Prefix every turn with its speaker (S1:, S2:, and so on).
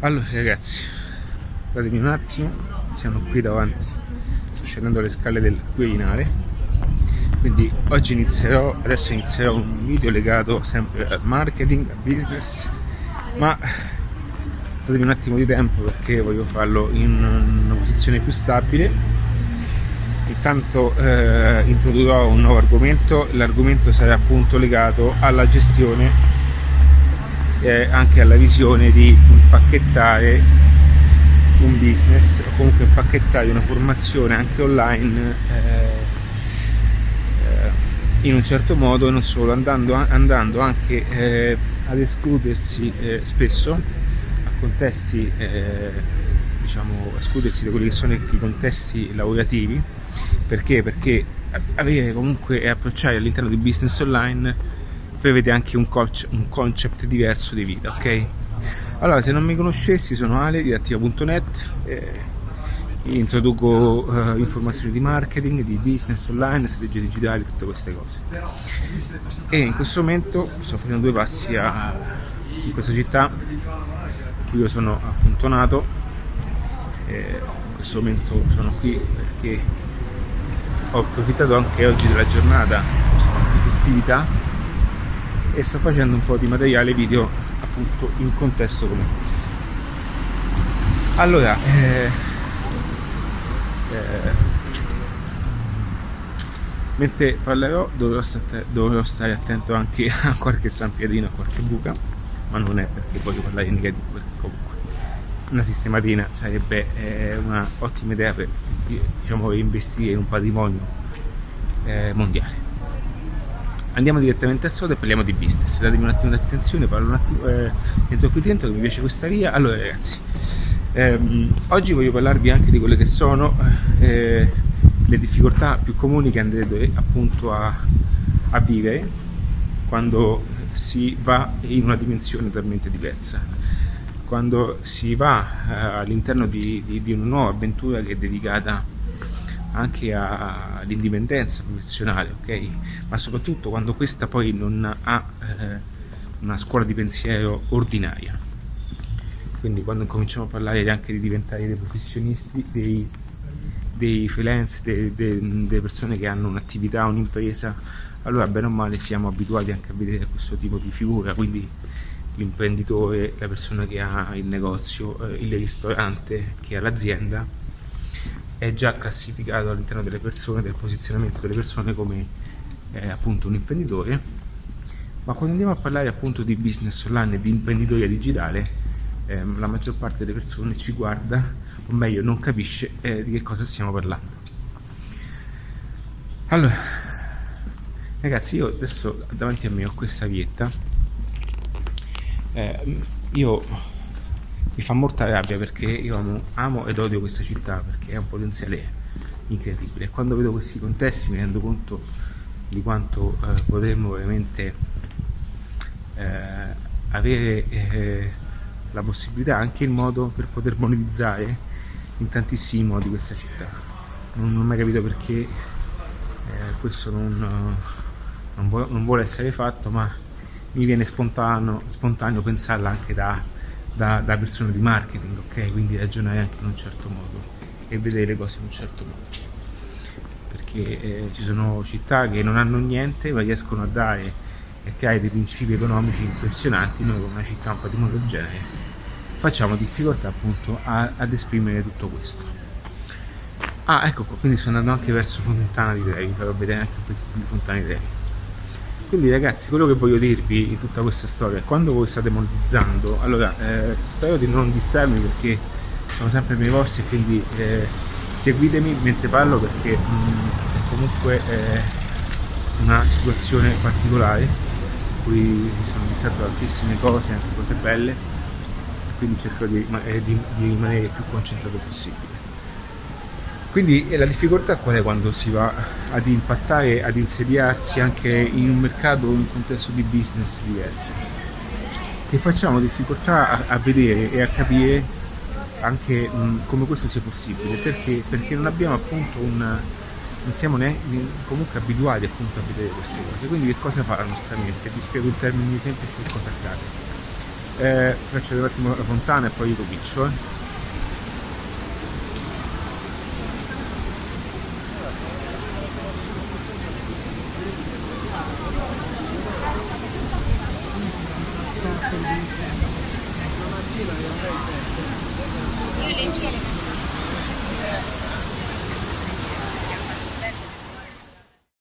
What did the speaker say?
S1: Allora ragazzi, datemi un attimo, siamo qui davanti, sto scendendo le scale del Quirinale, quindi oggi inizierò, adesso inizierò un video legato sempre al marketing, al business, ma datemi un attimo di tempo perché voglio farlo in una posizione più stabile. Intanto eh, introdurrò un nuovo argomento, l'argomento sarà appunto legato alla gestione eh, anche alla visione di impacchettare un business o comunque impacchettare una formazione anche online eh, eh, in un certo modo non solo andando, andando anche eh, ad escludersi eh, spesso a contesti eh, diciamo escludersi da quelli che sono i contesti lavorativi perché? Perché avere comunque e approcciare all'interno di business online prevede anche un, coach, un concept diverso di vita, ok? Allora, se non mi conoscessi, sono Ale di attiva.net, eh, introduco eh, informazioni di marketing, di business online, strategie digitali, tutte queste cose. E in questo momento sto facendo due passi a, in questa città, qui io sono appunto nato, eh, in questo momento sono qui perché ho approfittato anche oggi della giornata di festività e sto facendo un po' di materiale video appunto in contesto come questo. Allora eh, eh, mentre parlerò dovrò, stare, dovrò stare attento anche a qualche sampiadino a qualche buca ma non è perché voglio parlare in negativo perché comunque una sistematina sarebbe eh, una idea per diciamo, investire in un patrimonio eh, mondiale andiamo direttamente al sodo e parliamo di business. Datemi un attimo di attenzione, parlo un attimo, eh, entro qui dentro che mi piace questa via. Allora ragazzi, ehm, oggi voglio parlarvi anche di quelle che sono eh, le difficoltà più comuni che andrete appunto a, a vivere quando si va in una dimensione totalmente diversa quando si va eh, all'interno di, di, di, una nuova avventura che è dedicata anche all'indipendenza professionale, ok? Ma soprattutto quando questa poi non ha eh, una scuola di pensiero ordinaria. Quindi quando cominciamo a parlare anche di diventare dei professionisti, dei, dei freelance, dei, dei, delle persone che hanno un'attività, un'impresa, allora bene o male siamo abituati anche a vedere questo tipo di figura, quindi l'imprenditore, la persona che ha il negozio, eh, il ristorante, che ha l'azienda è già classificato all'interno delle persone, del posizionamento delle persone come eh, appunto un imprenditore, ma quando andiamo a parlare appunto di business online e di imprenditoria digitale, eh, la maggior parte delle persone ci guarda, o meglio non capisce eh, di che cosa stiamo parlando. Allora, ragazzi, io adesso davanti a me ho questa vietta, eh, io mi fa molta rabbia perché io amo, amo, ed odio questa città perché ha un potenziale incredibile. Quando vedo questi contesti mi rendo conto di quanto eh, potremmo veramente eh, avere eh, la possibilità anche il modo per poter monetizzare in tantissimi modi questa città. Non, non ho mai capito perché eh, questo non, non, vuole, non, vuole essere fatto ma mi viene spontaneo, spontaneo pensarla anche da da, da persone di marketing, ok? Quindi ragionare anche in un certo modo e vedere le cose in un certo modo. Perché eh, ci sono città che non hanno niente ma riescono a dare e creare dei principi economici impressionanti, noi con una città un patrimonio del genere facciamo difficoltà appunto a, ad esprimere tutto questo. Ah, ecco qua, quindi sono andato anche verso Fontana di Trevi, vi farò vedere anche un pezzetto di Fontana di Trevi. Quindi ragazzi, quello che voglio dirvi in tutta questa storia, quando voi state monetizzando, allora eh, spero di non distrarmi perché sono sempre miei posti e quindi eh, seguitemi mentre parlo perché mh, mm, è comunque eh, una situazione particolare cui sono distratto tantissime cose, anche cose belle, quindi cerco di, eh, di, di rimanere il più concentrato possibile. Quindi la difficoltà qual è quando si va ad impattare, ad insediarsi anche in un mercato, in un contesto di business diverso? Che facciamo difficoltà a, a vedere e a capire anche mh, come questo sia possibile, perché? Perché non abbiamo appunto un, non siamo ne, comunque abituati appunto a vedere queste cose. Quindi che cosa fa la nostra mente? Ti spiego in termini semplici che cosa accade. Eh, faccio un attimo la fontana e poi ripiccio. Eh.
S2: Thank you.